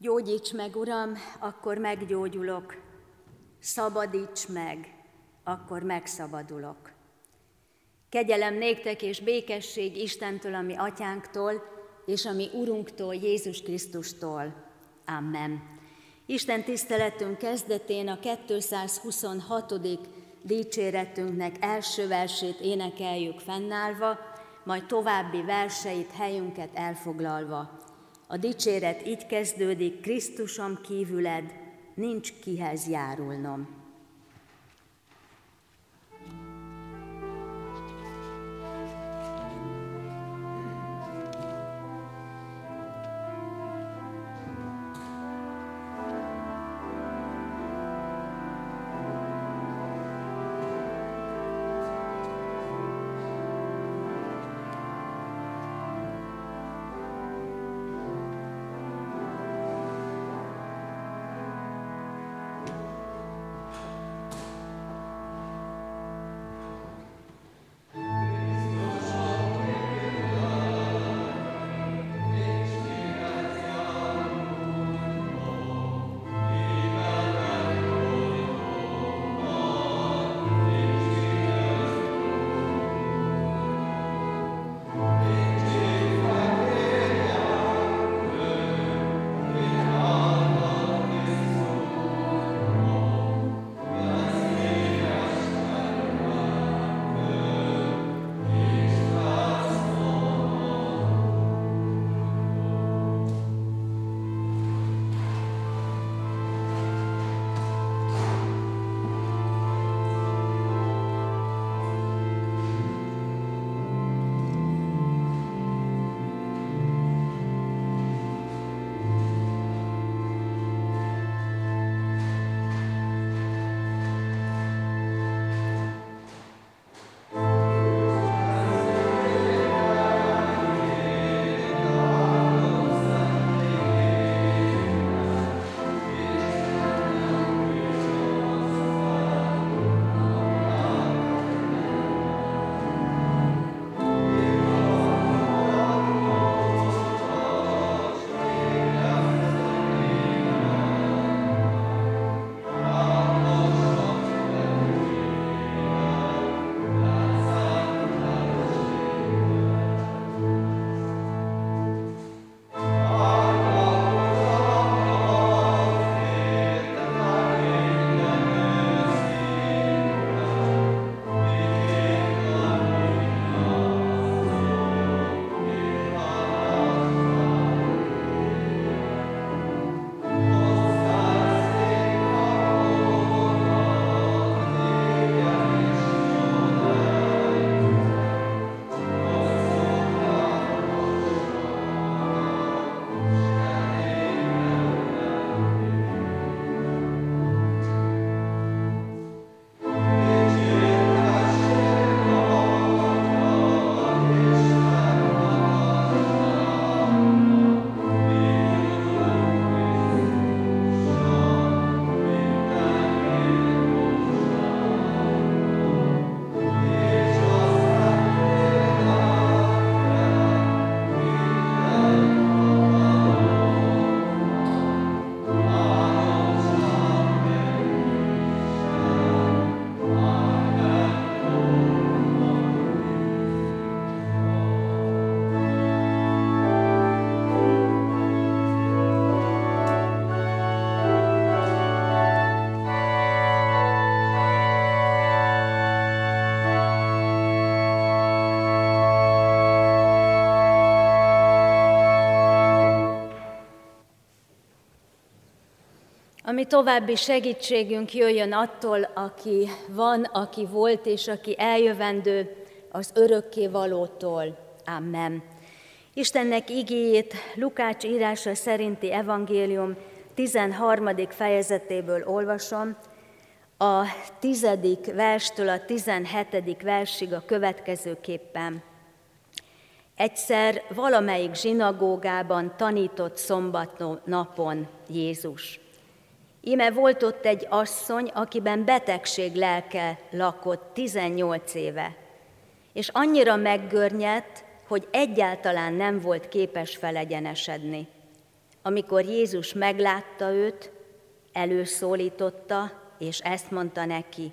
Gyógyíts meg, Uram, akkor meggyógyulok. Szabadíts meg, akkor megszabadulok. Kegyelem néktek és békesség Istentől, ami atyánktól, és ami Urunktól, Jézus Krisztustól. Amen. Isten tiszteletünk kezdetén a 226. dicséretünknek első versét énekeljük fennállva, majd további verseit helyünket elfoglalva. A dicséret így kezdődik, Krisztusom kívüled, nincs kihez járulnom. Ami további segítségünk jöjjön attól, aki van, aki volt és aki eljövendő, az örökké valótól. Amen. Istennek igéjét Lukács írása szerinti evangélium 13. fejezetéből olvasom, a tizedik verstől a tizenhetedik versig a következőképpen. Egyszer valamelyik zsinagógában tanított szombat napon Jézus. Íme volt ott egy asszony, akiben betegség lelke lakott 18 éve, és annyira meggörnyedt, hogy egyáltalán nem volt képes felegyenesedni. amikor Jézus meglátta őt, előszólította, és ezt mondta neki,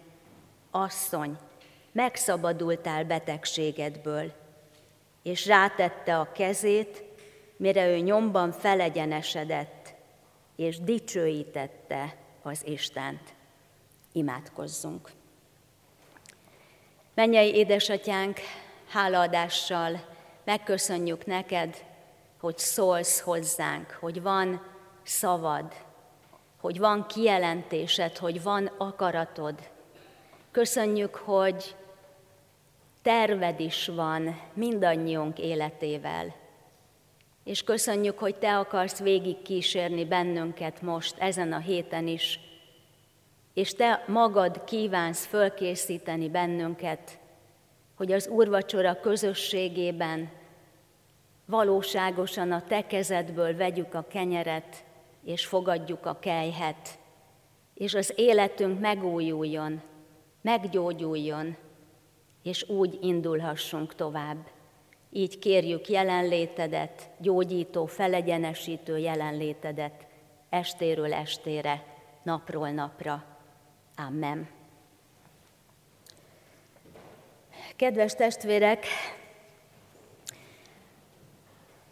asszony, megszabadultál betegségedből, és rátette a kezét, mire ő nyomban felegyenesedett, és dicsőítette az Istent. Imádkozzunk! Mennyei édesatyánk, hálaadással megköszönjük neked, hogy szólsz hozzánk, hogy van szavad, hogy van kijelentésed, hogy van akaratod. Köszönjük, hogy terved is van mindannyiunk életével. És köszönjük, hogy Te akarsz végig kísérni bennünket most, ezen a héten is, és Te magad kívánsz fölkészíteni bennünket, hogy az úrvacsora közösségében valóságosan a Te kezedből vegyük a kenyeret, és fogadjuk a kejhet, és az életünk megújuljon, meggyógyuljon, és úgy indulhassunk tovább. Így kérjük jelenlétedet, gyógyító, felegyenesítő jelenlétedet estéről estére, napról napra. Amen. Kedves testvérek,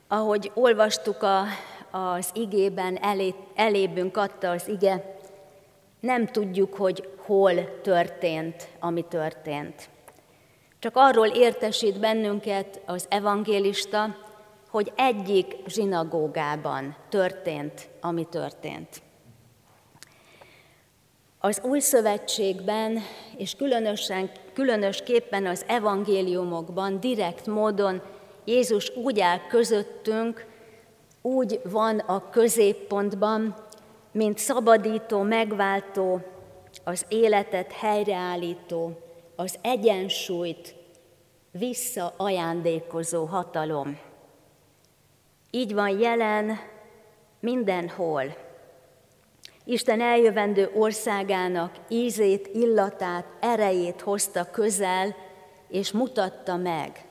ahogy olvastuk a, az igében, elé, elébünk adta az ige, nem tudjuk, hogy hol történt, ami történt. Csak arról értesít bennünket az evangélista, hogy egyik zsinagógában történt, ami történt. Az új szövetségben, és különösen, különösképpen az evangéliumokban direkt módon Jézus úgy áll közöttünk, úgy van a középpontban, mint szabadító, megváltó, az életet helyreállító, az egyensúlyt visszaajándékozó hatalom. Így van jelen mindenhol. Isten eljövendő országának ízét, illatát, erejét hozta közel, és mutatta meg.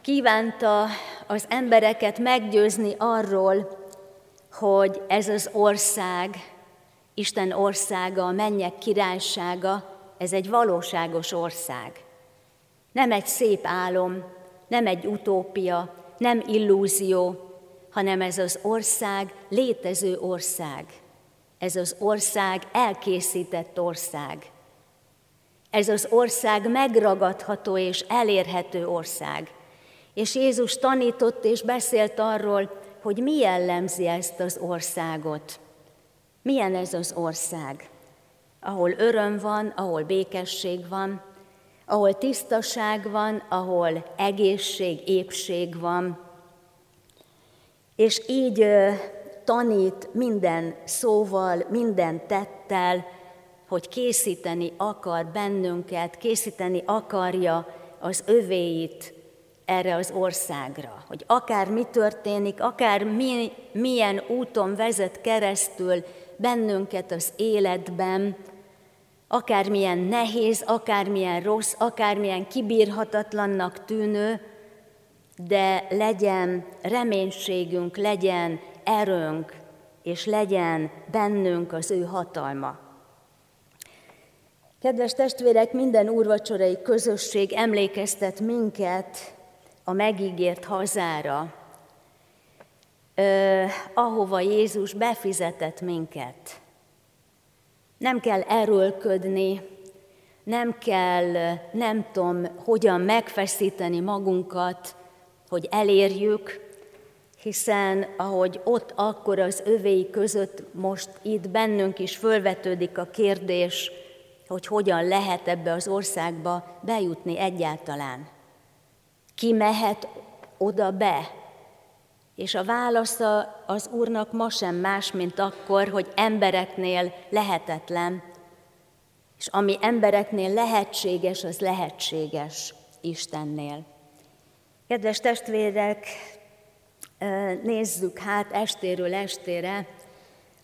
Kívánta az embereket meggyőzni arról, hogy ez az ország, Isten országa, a mennyek királysága, ez egy valóságos ország. Nem egy szép álom, nem egy utópia, nem illúzió, hanem ez az ország létező ország. Ez az ország elkészített ország. Ez az ország megragadható és elérhető ország. És Jézus tanított és beszélt arról, hogy mi jellemzi ezt az országot. Milyen ez az ország? Ahol öröm van, ahol békesség van, ahol tisztaság van, ahol egészség, épség van, és így tanít minden szóval, minden tettel, hogy készíteni akar bennünket, készíteni akarja az övéit erre az országra. Hogy akár mi történik, akár mi, milyen úton vezet keresztül bennünket az életben, akármilyen nehéz, akármilyen rossz, akármilyen kibírhatatlannak tűnő, de legyen reménységünk, legyen erőnk, és legyen bennünk az ő hatalma. Kedves testvérek, minden úrvacsorai közösség emlékeztet minket a megígért hazára, ahova Jézus befizetett minket. Nem kell erőlködni, nem kell, nem tudom, hogyan megfeszíteni magunkat, hogy elérjük, hiszen ahogy ott akkor az övéi között most itt bennünk is fölvetődik a kérdés, hogy hogyan lehet ebbe az országba bejutni egyáltalán. Ki mehet oda be? És a válasza az Úrnak ma sem más, mint akkor, hogy embereknél lehetetlen, és ami embereknél lehetséges, az lehetséges Istennél. Kedves testvérek, nézzük hát estéről estére,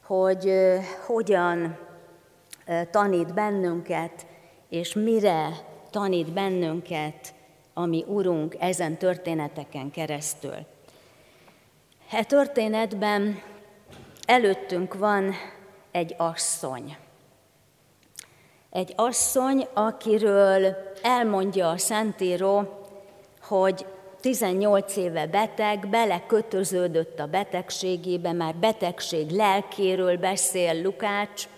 hogy hogyan tanít bennünket, és mire tanít bennünket a mi Urunk ezen történeteken keresztül. E történetben előttünk van egy asszony. Egy asszony, akiről elmondja a Szentíró, hogy 18 éve beteg, belekötöződött a betegségébe, már betegség lelkéről beszél Lukács,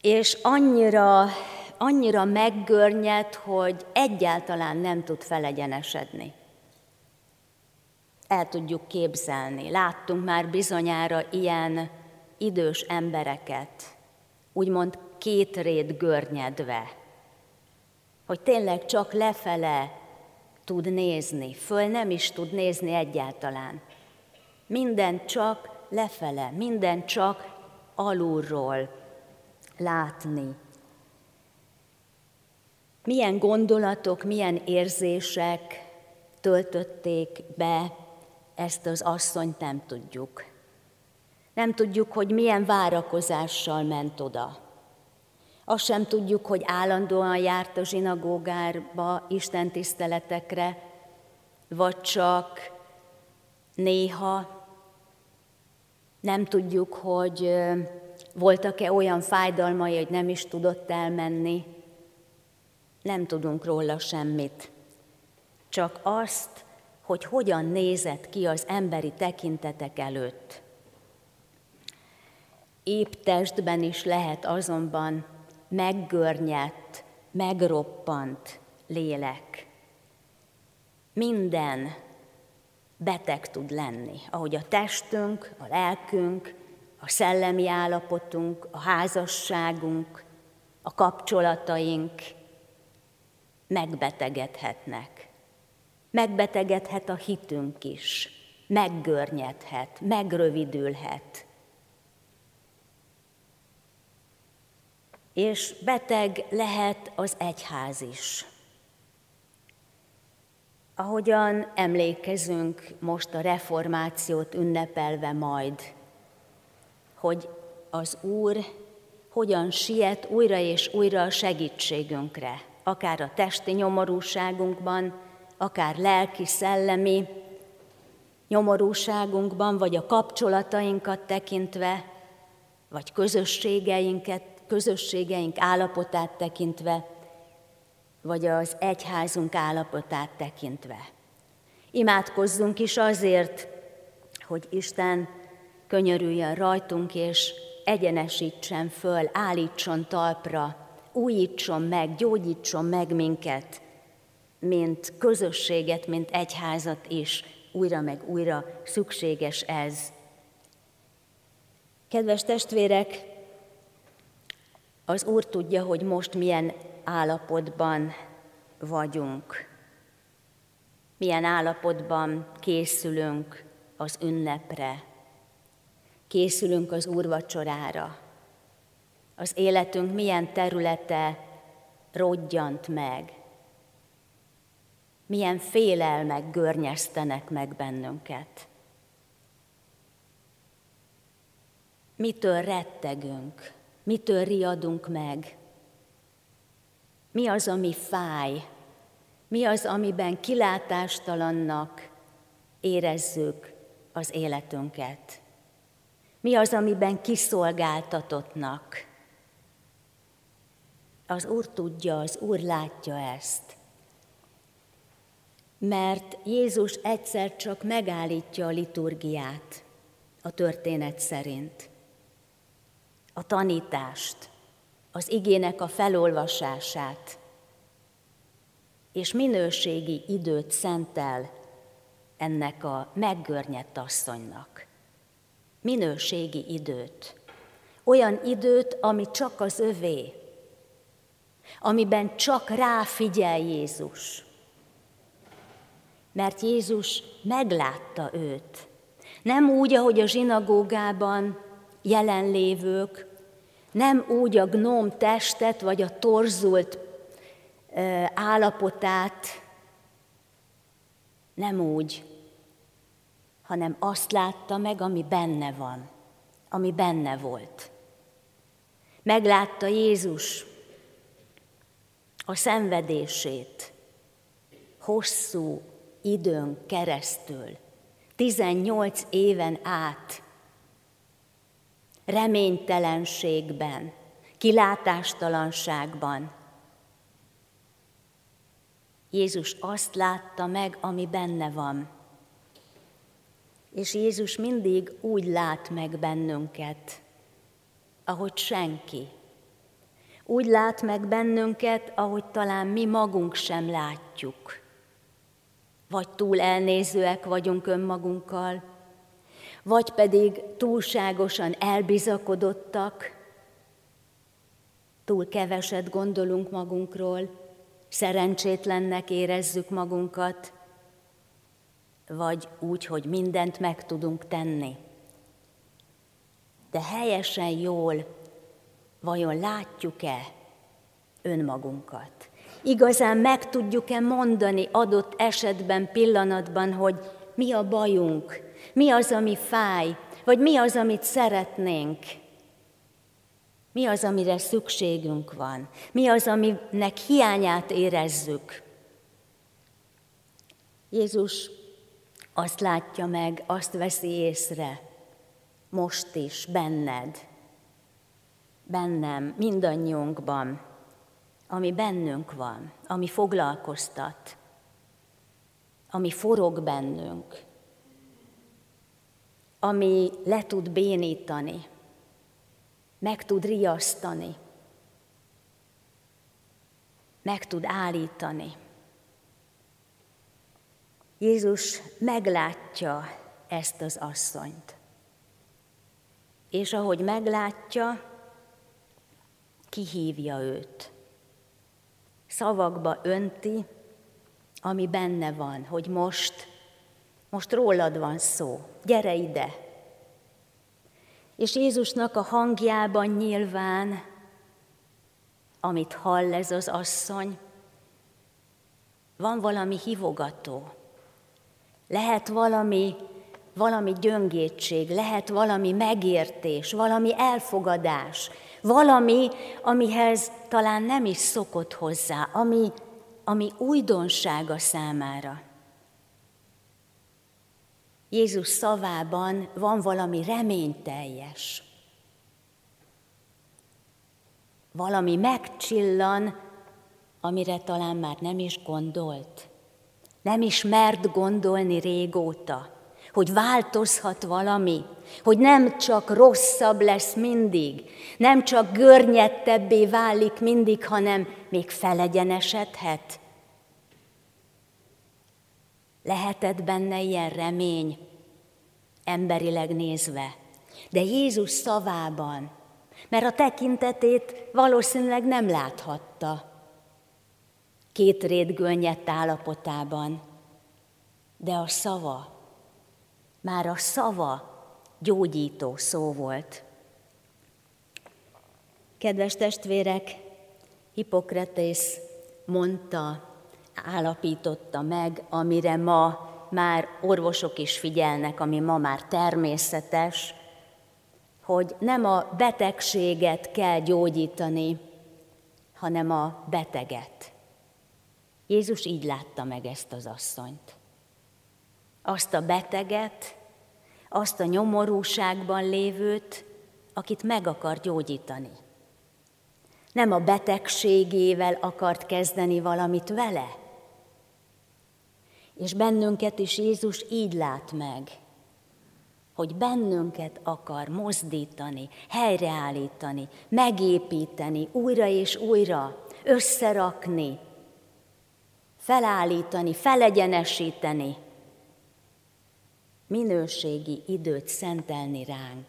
és annyira, annyira meggörnyed, hogy egyáltalán nem tud felegyenesedni. El tudjuk képzelni. Láttunk már bizonyára ilyen idős embereket, úgymond két rét görnyedve, hogy tényleg csak lefele tud nézni, föl nem is tud nézni egyáltalán. Minden csak lefele, minden csak alulról látni. Milyen gondolatok, milyen érzések töltötték be ezt az asszonyt, nem tudjuk. Nem tudjuk, hogy milyen várakozással ment oda. Azt sem tudjuk, hogy állandóan járt a zsinagógárba, Isten tiszteletekre, vagy csak néha. Nem tudjuk, hogy voltak-e olyan fájdalmai, hogy nem is tudott elmenni. Nem tudunk róla semmit. Csak azt, hogy hogyan nézett ki az emberi tekintetek előtt. Épp testben is lehet azonban meggörnyedt, megroppant lélek. Minden beteg tud lenni, ahogy a testünk, a lelkünk, a szellemi állapotunk, a házasságunk, a kapcsolataink megbetegedhetnek. Megbetegedhet a hitünk is, meggörnyedhet, megrövidülhet. és beteg lehet az egyház is. Ahogyan emlékezünk most a reformációt ünnepelve majd, hogy az Úr hogyan siet újra és újra a segítségünkre, akár a testi nyomorúságunkban, akár lelki-szellemi nyomorúságunkban, vagy a kapcsolatainkat tekintve, vagy közösségeinket közösségeink állapotát tekintve, vagy az egyházunk állapotát tekintve. Imádkozzunk is azért, hogy Isten könyörüljön rajtunk, és egyenesítsen föl, állítson talpra, újítson meg, gyógyítson meg minket, mint közösséget, mint egyházat is, újra meg újra szükséges ez. Kedves testvérek, az Úr tudja, hogy most milyen állapotban vagyunk, milyen állapotban készülünk az ünnepre, készülünk az úrvacsorára. Az életünk milyen területe rodjant meg, milyen félelmek görnyeztenek meg bennünket. Mitől rettegünk? Mitől riadunk meg? Mi az, ami fáj? Mi az, amiben kilátástalannak érezzük az életünket? Mi az, amiben kiszolgáltatottnak? Az Úr tudja, az Úr látja ezt. Mert Jézus egyszer csak megállítja a liturgiát a történet szerint a tanítást, az igének a felolvasását, és minőségi időt szentel ennek a meggörnyedt asszonynak. Minőségi időt. Olyan időt, ami csak az övé, amiben csak ráfigyel Jézus. Mert Jézus meglátta őt. Nem úgy, ahogy a zsinagógában jelenlévők nem úgy a gnóm testet, vagy a torzult állapotát, nem úgy, hanem azt látta meg, ami benne van, ami benne volt. Meglátta Jézus a szenvedését hosszú időn keresztül, 18 éven át reménytelenségben, kilátástalanságban. Jézus azt látta meg, ami benne van. És Jézus mindig úgy lát meg bennünket, ahogy senki. Úgy lát meg bennünket, ahogy talán mi magunk sem látjuk. Vagy túl elnézőek vagyunk önmagunkkal, vagy pedig túlságosan elbizakodottak, túl keveset gondolunk magunkról, szerencsétlennek érezzük magunkat, vagy úgy, hogy mindent meg tudunk tenni. De helyesen jól, vajon látjuk-e önmagunkat? Igazán meg tudjuk-e mondani adott esetben, pillanatban, hogy mi a bajunk, mi az, ami fáj, vagy mi az, amit szeretnénk, mi az, amire szükségünk van, mi az, aminek hiányát érezzük. Jézus azt látja meg, azt veszi észre, most is, benned, bennem, mindannyiunkban, ami bennünk van, ami foglalkoztat, ami forog bennünk, ami le tud bénítani, meg tud riasztani, meg tud állítani. Jézus meglátja ezt az asszonyt. És ahogy meglátja, kihívja őt. Szavakba önti, ami benne van, hogy most, most rólad van szó, gyere ide. És Jézusnak a hangjában nyilván, amit hall ez az asszony, van valami hivogató, lehet valami, valami gyöngétség, lehet valami megértés, valami elfogadás, valami, amihez talán nem is szokott hozzá, ami, ami újdonsága számára. Jézus szavában van valami reményteljes. Valami megcsillan, amire talán már nem is gondolt. Nem is mert gondolni régóta, hogy változhat valami, hogy nem csak rosszabb lesz mindig, nem csak görnyedtebbé válik mindig, hanem még felegyenesedhet. Lehetett benne ilyen remény, emberileg nézve, de Jézus szavában, mert a tekintetét valószínűleg nem láthatta két rét állapotában, de a szava, már a szava gyógyító szó volt. Kedves testvérek, Hippokratész mondta, állapította meg, amire ma már orvosok is figyelnek, ami ma már természetes, hogy nem a betegséget kell gyógyítani, hanem a beteget. Jézus így látta meg ezt az asszonyt. Azt a beteget, azt a nyomorúságban lévőt, akit meg akar gyógyítani. Nem a betegségével akart kezdeni valamit vele. És bennünket is Jézus így lát meg, hogy bennünket akar mozdítani, helyreállítani, megépíteni, újra és újra, összerakni, felállítani, felegyenesíteni, minőségi időt szentelni ránk,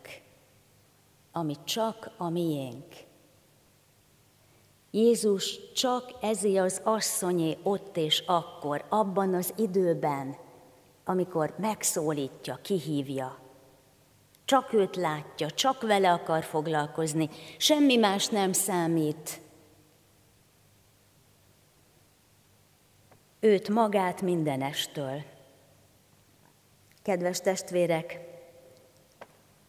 ami csak a miénk. Jézus csak ezé az asszonyé ott és akkor, abban az időben, amikor megszólítja, kihívja. Csak őt látja, csak vele akar foglalkozni, semmi más nem számít. Őt magát mindenestől kedves testvérek,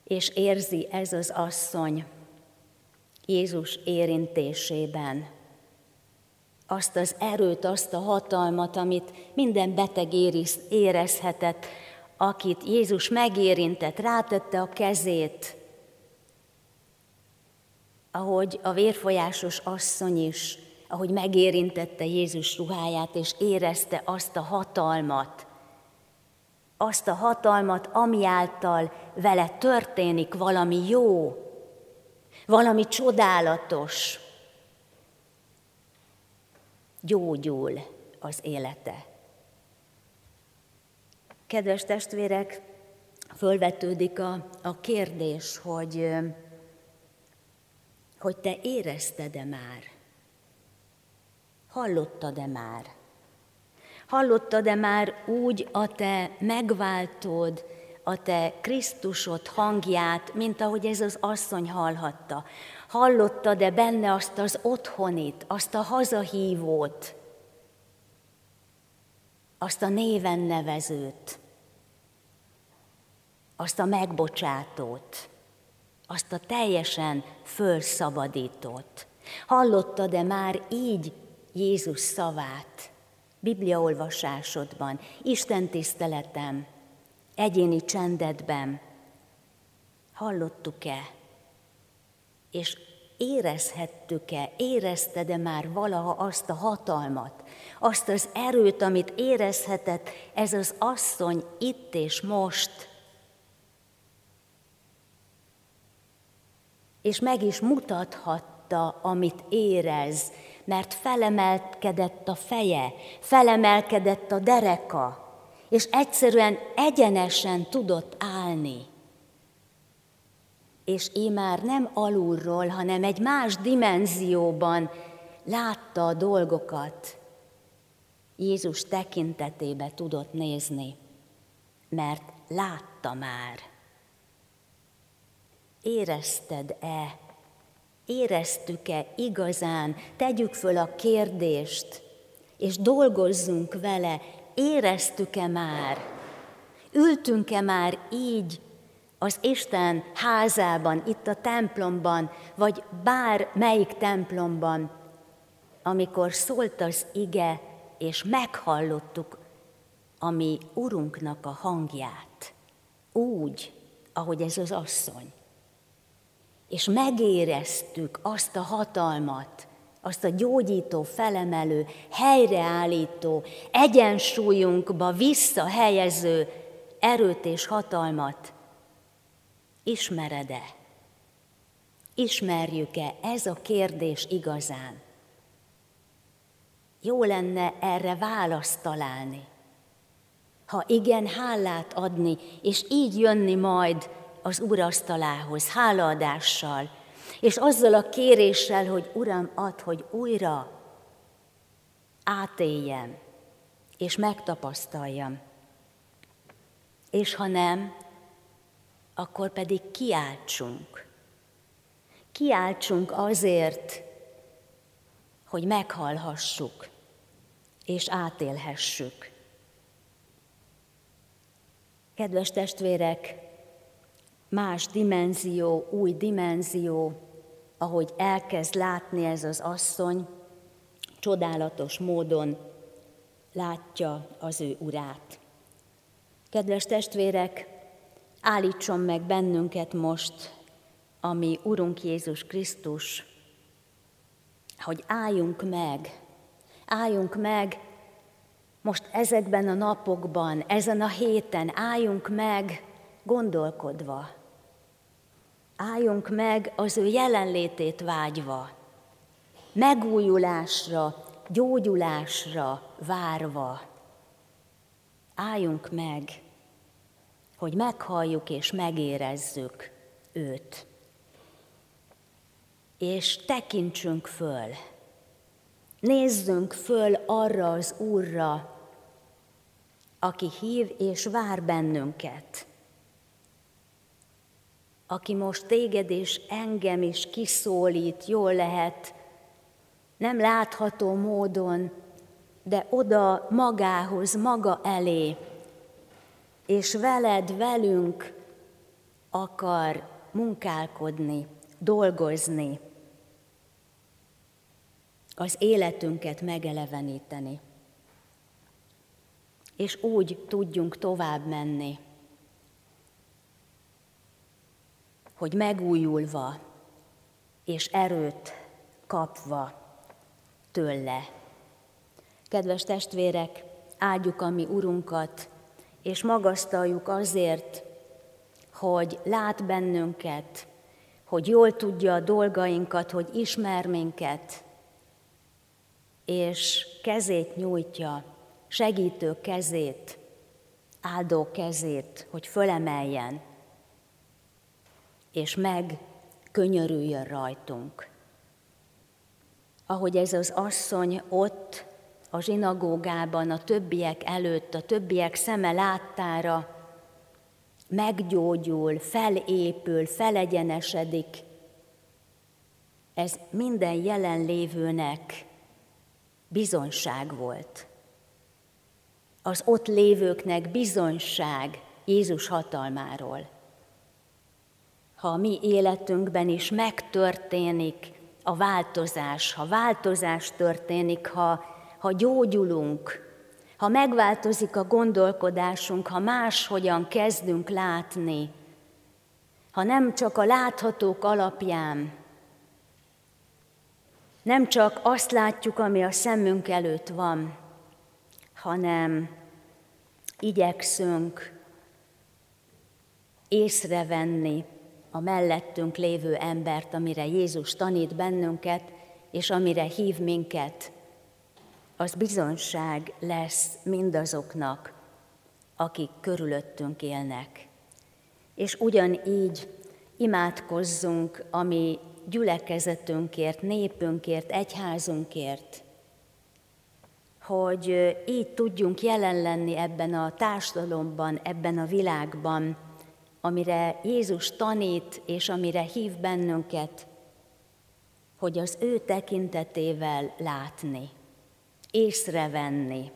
és érzi ez az asszony Jézus érintésében azt az erőt, azt a hatalmat, amit minden beteg érezhetett, akit Jézus megérintett, rátette a kezét, ahogy a vérfolyásos asszony is, ahogy megérintette Jézus ruháját, és érezte azt a hatalmat, azt a hatalmat, ami által vele történik valami jó, valami csodálatos, gyógyul az élete. Kedves testvérek, fölvetődik a, a kérdés, hogy, hogy te érezted-e már? Hallottad-e már? Hallottad-e már úgy a te megváltód, a te Krisztusod hangját, mint ahogy ez az asszony hallhatta? Hallottad-e benne azt az otthonit, azt a hazahívót, azt a néven nevezőt, azt a megbocsátót, azt a teljesen fölszabadítót. Hallottad-e már így Jézus szavát, bibliaolvasásodban, Isten tiszteletem, egyéni csendedben? Hallottuk-e? És érezhettük-e, érezted-e már valaha azt a hatalmat, azt az erőt, amit érezhetett ez az asszony itt és most, és meg is mutathatta, amit érez, mert felemelkedett a feje, felemelkedett a dereka, és egyszerűen egyenesen tudott állni. És én már nem alulról, hanem egy más dimenzióban látta a dolgokat. Jézus tekintetébe tudott nézni, mert látta már. Érezted-e, éreztük-e igazán, tegyük föl a kérdést, és dolgozzunk vele, éreztük-e már, ültünk-e már így az Isten házában, itt a templomban, vagy bár melyik templomban, amikor szólt az ige, és meghallottuk a mi Urunknak a hangját, úgy, ahogy ez az asszony. És megéreztük azt a hatalmat, azt a gyógyító, felemelő, helyreállító, egyensúlyunkba visszahelyező erőt és hatalmat. Ismered-e? Ismerjük-e? Ez a kérdés igazán. Jó lenne erre választ találni. Ha igen, hálát adni, és így jönni majd az asztalához, hálaadással, és azzal a kéréssel, hogy Uram, add, hogy újra átéljem, és megtapasztaljam. És ha nem, akkor pedig kiáltsunk. Kiáltsunk azért, hogy meghallhassuk, és átélhessük. Kedves testvérek, más dimenzió, új dimenzió, ahogy elkezd látni ez az asszony, csodálatos módon látja az ő urát. Kedves testvérek, állítson meg bennünket most, ami Urunk Jézus Krisztus, hogy álljunk meg, álljunk meg most ezekben a napokban, ezen a héten, álljunk meg gondolkodva, álljunk meg az ő jelenlétét vágyva, megújulásra, gyógyulásra várva. Álljunk meg, hogy meghalljuk és megérezzük őt. És tekintsünk föl, nézzünk föl arra az Úrra, aki hív és vár bennünket aki most téged és engem is kiszólít, jól lehet, nem látható módon, de oda magához, maga elé, és veled, velünk akar munkálkodni, dolgozni, az életünket megeleveníteni. És úgy tudjunk tovább menni hogy megújulva és erőt kapva tőle. Kedves testvérek, áldjuk a mi Urunkat, és magasztaljuk azért, hogy lát bennünket, hogy jól tudja a dolgainkat, hogy ismer minket, és kezét nyújtja, segítő kezét, áldó kezét, hogy fölemeljen, és meg könyörüljön rajtunk. Ahogy ez az asszony ott a zsinagógában, a többiek előtt, a többiek szeme láttára meggyógyul, felépül, felegyenesedik, ez minden jelenlévőnek bizonyság volt. Az ott lévőknek bizonyság Jézus hatalmáról. Ha a mi életünkben is megtörténik a változás, ha változás történik, ha, ha gyógyulunk, ha megváltozik a gondolkodásunk, ha máshogyan kezdünk látni, ha nem csak a láthatók alapján, nem csak azt látjuk, ami a szemünk előtt van, hanem igyekszünk észrevenni a mellettünk lévő embert, amire Jézus tanít bennünket, és amire hív minket, az bizonság lesz mindazoknak, akik körülöttünk élnek. És ugyanígy imádkozzunk a mi gyülekezetünkért, népünkért, egyházunkért, hogy így tudjunk jelen lenni ebben a társadalomban, ebben a világban, amire Jézus tanít és amire hív bennünket, hogy az ő tekintetével látni, észrevenni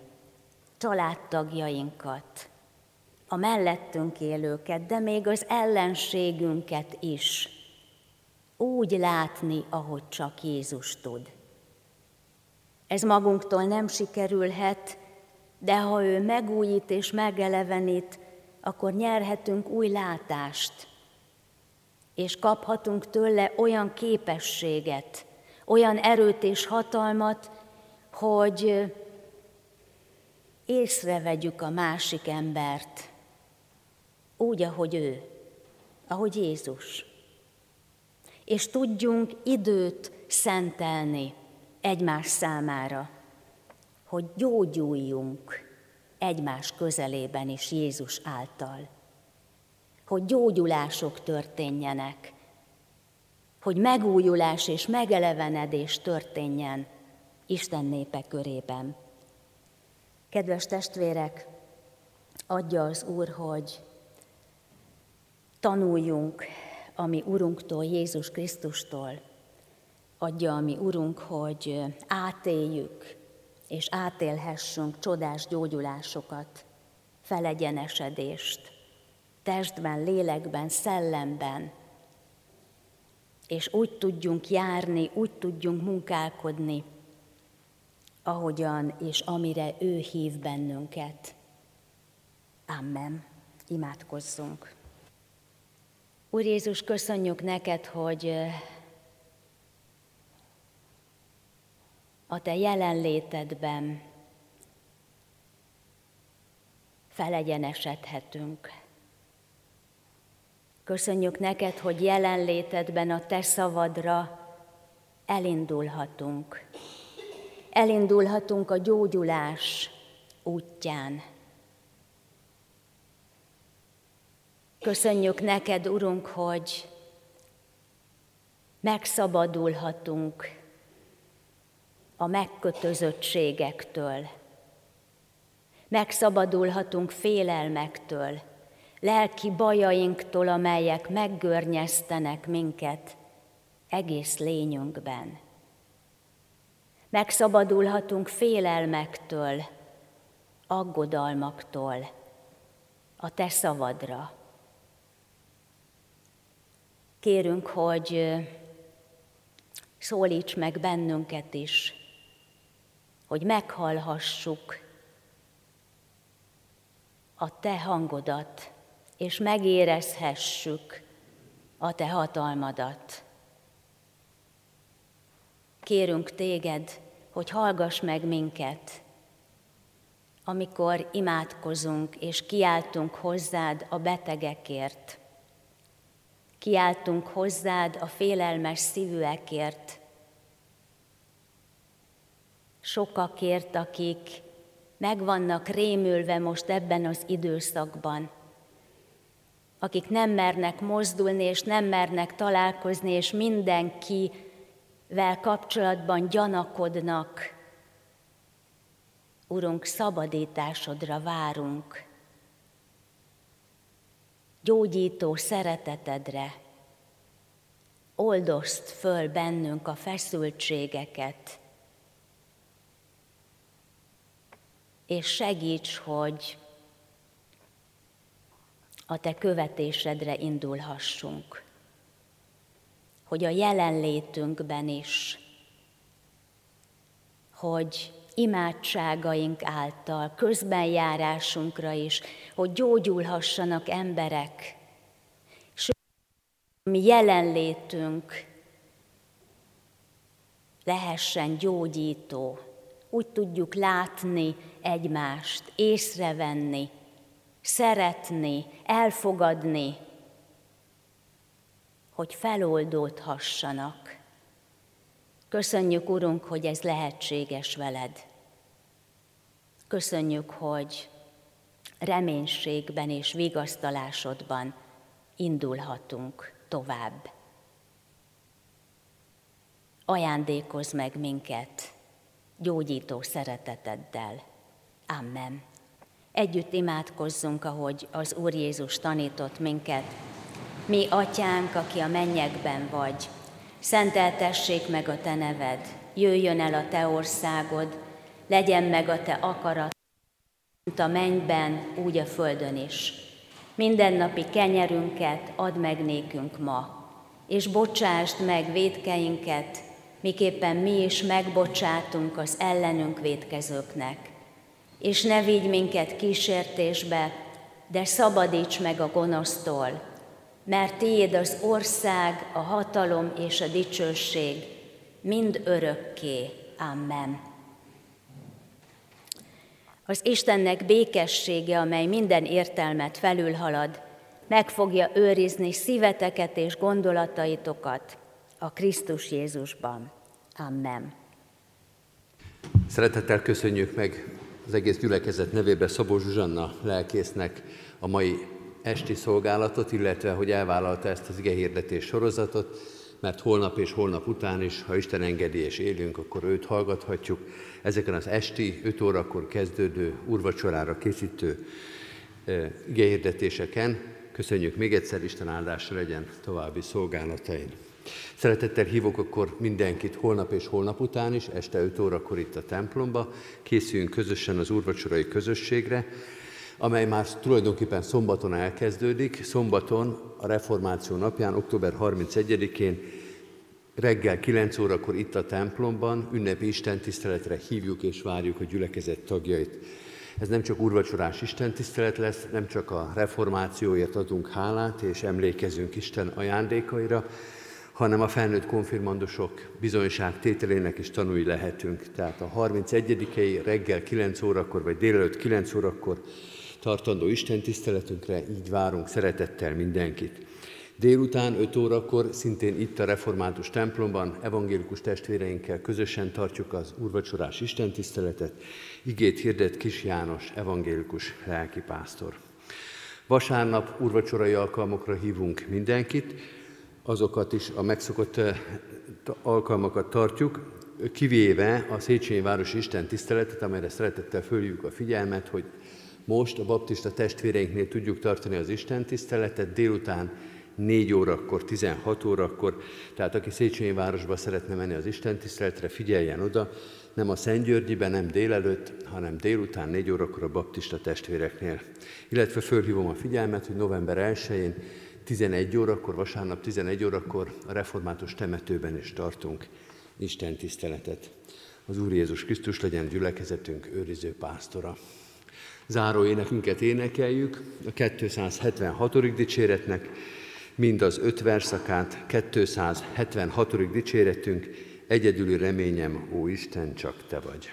családtagjainkat, a mellettünk élőket, de még az ellenségünket is úgy látni, ahogy csak Jézus tud. Ez magunktól nem sikerülhet, de ha ő megújít és megelevenít, akkor nyerhetünk új látást, és kaphatunk tőle olyan képességet, olyan erőt és hatalmat, hogy észrevegyük a másik embert, úgy, ahogy ő, ahogy Jézus. És tudjunk időt szentelni egymás számára, hogy gyógyuljunk egymás közelében is Jézus által. Hogy gyógyulások történjenek, hogy megújulás és megelevenedés történjen Isten népe körében. Kedves testvérek, adja az Úr, hogy tanuljunk a mi Urunktól, Jézus Krisztustól. Adja a mi Urunk, hogy átéljük és átélhessünk csodás gyógyulásokat, felegyenesedést, testben, lélekben, szellemben, és úgy tudjunk járni, úgy tudjunk munkálkodni, ahogyan és amire ő hív bennünket. Amen. Imádkozzunk. Úr Jézus, köszönjük neked, hogy a Te jelenlétedben felegyenesedhetünk. Köszönjük neked, hogy jelenlétedben a Te szavadra elindulhatunk. Elindulhatunk a gyógyulás útján. Köszönjük neked, Urunk, hogy megszabadulhatunk a megkötözöttségektől. Megszabadulhatunk félelmektől, lelki bajainktól, amelyek meggörnyeztenek minket egész lényünkben. Megszabadulhatunk félelmektől, aggodalmaktól a Te szavadra. Kérünk, hogy szólíts meg bennünket is, hogy meghallhassuk a Te hangodat, és megérezhessük a te hatalmadat. Kérünk téged, hogy hallgass meg minket, amikor imádkozunk és kiáltunk hozzád a betegekért. Kiáltunk hozzád a félelmes szívűekért, sokakért, akik meg vannak rémülve most ebben az időszakban, akik nem mernek mozdulni, és nem mernek találkozni, és mindenkivel kapcsolatban gyanakodnak. Urunk, szabadításodra várunk, gyógyító szeretetedre, oldozd föl bennünk a feszültségeket, és segíts, hogy a te követésedre indulhassunk, hogy a jelenlétünkben is, hogy imádságaink által, közbenjárásunkra is, hogy gyógyulhassanak emberek, sőt, mi jelenlétünk lehessen gyógyító, úgy tudjuk látni egymást, észrevenni, szeretni, elfogadni, hogy feloldódhassanak. Köszönjük, Urunk, hogy ez lehetséges veled. Köszönjük, hogy reménységben és vigasztalásodban indulhatunk tovább. Ajándékozz meg minket gyógyító szereteteddel. Amen. Együtt imádkozzunk, ahogy az Úr Jézus tanított minket. Mi, atyánk, aki a mennyekben vagy, szenteltessék meg a te neved, jöjjön el a te országod, legyen meg a te akarat, mint a mennyben, úgy a földön is. Mindennapi kenyerünket add meg nékünk ma, és bocsásd meg védkeinket, miképpen mi is megbocsátunk az ellenünk védkezőknek és ne vigy minket kísértésbe, de szabadíts meg a gonosztól, mert tiéd az ország, a hatalom és a dicsőség, mind örökké. Amen. Az Istennek békessége, amely minden értelmet felülhalad, meg fogja őrizni szíveteket és gondolataitokat a Krisztus Jézusban. Amen. Szeretettel köszönjük meg az egész gyülekezet nevében Szabó Zsuzsanna lelkésznek a mai esti szolgálatot, illetve hogy elvállalta ezt az igehirdetés sorozatot, mert holnap és holnap után is, ha Isten engedi és élünk, akkor őt hallgathatjuk. Ezeken az esti, 5 órakor kezdődő, urvacsorára készítő igehirdetéseken. Köszönjük még egyszer, Isten áldásra legyen további szolgálatain. Szeretettel hívok akkor mindenkit holnap és holnap után is, este 5 órakor itt a templomba. Készüljünk közösen az úrvacsorai közösségre, amely már tulajdonképpen szombaton elkezdődik. Szombaton, a reformáció napján, október 31-én reggel 9 órakor itt a templomban ünnepi istentiszteletre hívjuk és várjuk a gyülekezet tagjait. Ez nem csak urvacsorás istentisztelet lesz, nem csak a reformációért adunk hálát és emlékezünk Isten ajándékaira, hanem a felnőtt konfirmandusok bizonyság tételének is tanúi lehetünk. Tehát a 31 reggel 9 órakor, vagy délelőtt 9 órakor tartandó Isten tiszteletünkre így várunk szeretettel mindenkit. Délután 5 órakor szintén itt a református templomban evangélikus testvéreinkkel közösen tartjuk az úrvacsorás istentiszteletet. Igét hirdet Kis János, evangélikus lelkipásztor. Vasárnap úrvacsorai alkalmokra hívunk mindenkit, azokat is a megszokott eh, alkalmakat tartjuk, kivéve a Széchenyi Városi Isten tiszteletet, amelyre szeretettel fölhívjuk a figyelmet, hogy most a baptista testvéreinknél tudjuk tartani az Isten tiszteletet délután 4 órakor, 16 órakor, tehát aki Széchenyi városba szeretne menni az Isten tiszteletre, figyeljen oda, nem a Szentgyörgyiben, nem délelőtt, hanem délután 4 órakor a baptista testvéreknél. Illetve fölhívom a figyelmet, hogy november 1-én 11 órakor, vasárnap 11 órakor a református temetőben is tartunk Isten tiszteletet. Az Úr Jézus Krisztus legyen gyülekezetünk őriző pásztora. Záró énekünket énekeljük, a 276. dicséretnek mind az öt verszakát, 276. dicséretünk, egyedüli reményem, ó Isten, csak Te vagy.